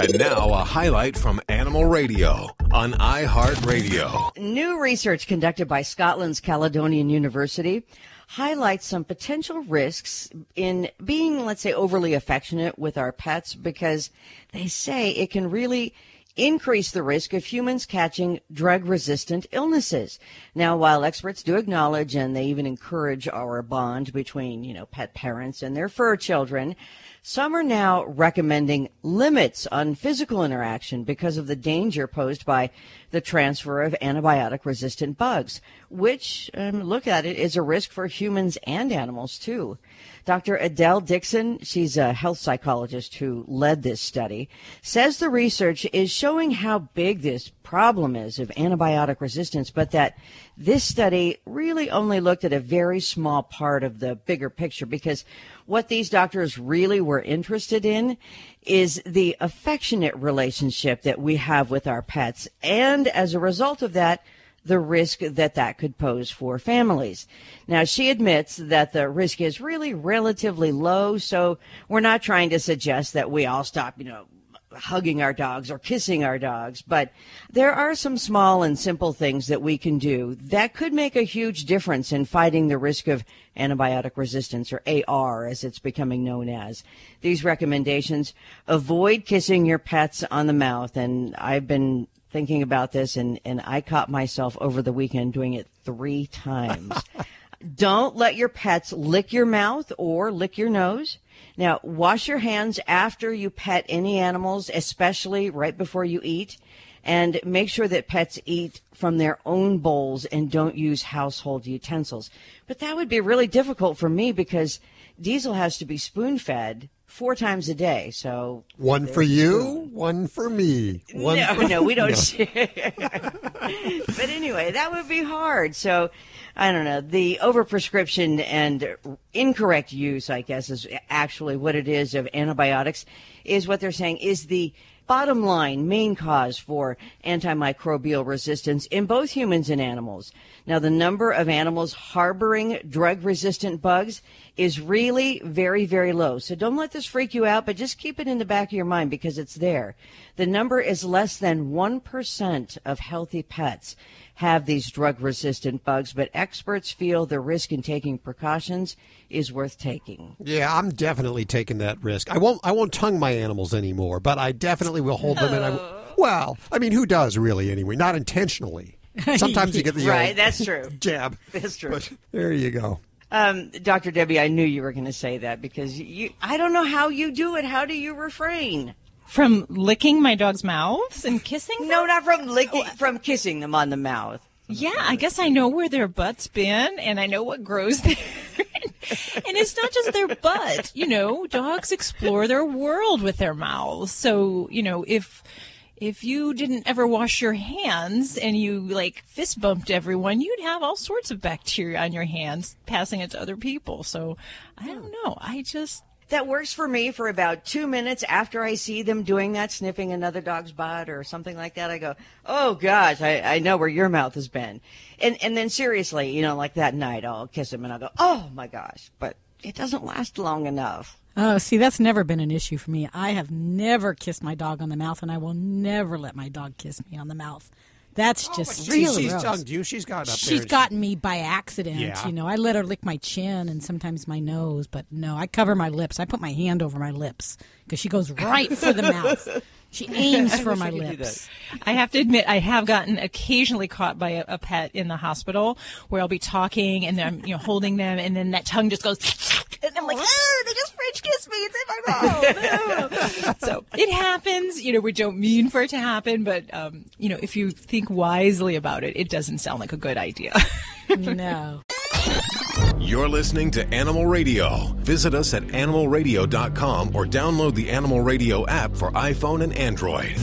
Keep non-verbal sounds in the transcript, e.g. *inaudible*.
And now a highlight from Animal Radio on iHeartRadio. New research conducted by Scotland's Caledonian University highlights some potential risks in being, let's say, overly affectionate with our pets because they say it can really increase the risk of humans catching drug resistant illnesses. Now, while experts do acknowledge and they even encourage our bond between, you know, pet parents and their fur children, some are now recommending limits on physical interaction because of the danger posed by the transfer of antibiotic resistant bugs, which, um, look at it, is a risk for humans and animals too. Dr. Adele Dixon, she's a health psychologist who led this study, says the research is showing how big this problem is of antibiotic resistance, but that this study really only looked at a very small part of the bigger picture because what these doctors really were interested in is the affectionate relationship that we have with our pets. And as a result of that, the risk that that could pose for families. Now, she admits that the risk is really relatively low, so we're not trying to suggest that we all stop, you know, hugging our dogs or kissing our dogs, but there are some small and simple things that we can do that could make a huge difference in fighting the risk of antibiotic resistance or AR as it's becoming known as. These recommendations avoid kissing your pets on the mouth and I've been thinking about this and, and I caught myself over the weekend doing it three times. *laughs* Don't let your pets lick your mouth or lick your nose. Now, wash your hands after you pet any animals, especially right before you eat. And make sure that pets eat from their own bowls and don't use household utensils. But that would be really difficult for me because Diesel has to be spoon fed four times a day. So one for you, one for me. One no, for no, we don't. *laughs* *laughs* but anyway, that would be hard. So I don't know. The overprescription and incorrect use, I guess, is actually what it is of antibiotics, is what they're saying is the bottom line main cause for antimicrobial resistance in both humans and animals. Now, the number of animals harboring drug resistant bugs is really very, very low. So don't let this freak you out, but just keep it in the back of your mind because it's there. The number is less than 1% of healthy pets have these drug resistant bugs, but experts feel the risk in taking precautions is worth taking. Yeah, I'm definitely taking that risk. I won't I won't tongue my animals anymore, but I definitely will hold them and I *laughs* well, I mean, who does really anyway? Not intentionally. *laughs* Sometimes you get the right. That's true. *laughs* Jab. That's true. But there you go. Um, Dr. Debbie, I knew you were going to say that because you. I don't know how you do it. How do you refrain? From licking my dog's mouths and kissing them? No, not from licking, from kissing them on the mouth. Yeah, I guess I know where their butt's been and I know what grows there. *laughs* and it's not just their butt, you know, dogs explore their world with their mouths. So, you know, if if you didn't ever wash your hands and you like fist bumped everyone, you'd have all sorts of bacteria on your hands passing it to other people. So, I don't hmm. know. I just that works for me for about two minutes after I see them doing that, sniffing another dog's butt or something like that. I go, oh gosh, I, I know where your mouth has been. And, and then seriously, you know, like that night, I'll kiss him and I'll go, oh my gosh, but it doesn't last long enough. Oh, see, that's never been an issue for me. I have never kissed my dog on the mouth, and I will never let my dog kiss me on the mouth. That's Oh, just but really she's gross. tongued you. She's got up She's there. gotten me by accident. Yeah. You know, I let her lick my chin and sometimes my nose, but no, I cover my lips. I put my hand over my lips because she goes right for the mouth. She *laughs* aims for my lips. I have to admit, I have gotten occasionally caught by a, a pet in the hospital where I'll be talking and then I'm, you know, holding them, and then that tongue just goes, and I'm like, oh, they just French kissed me. It's in my mouth. *laughs* so it happens. You know, we don't mean for it to happen, but um, you know, if you think wisely about it, it doesn't sound like a good idea. *laughs* No. You're listening to Animal Radio. Visit us at animalradio.com or download the Animal Radio app for iPhone and Android.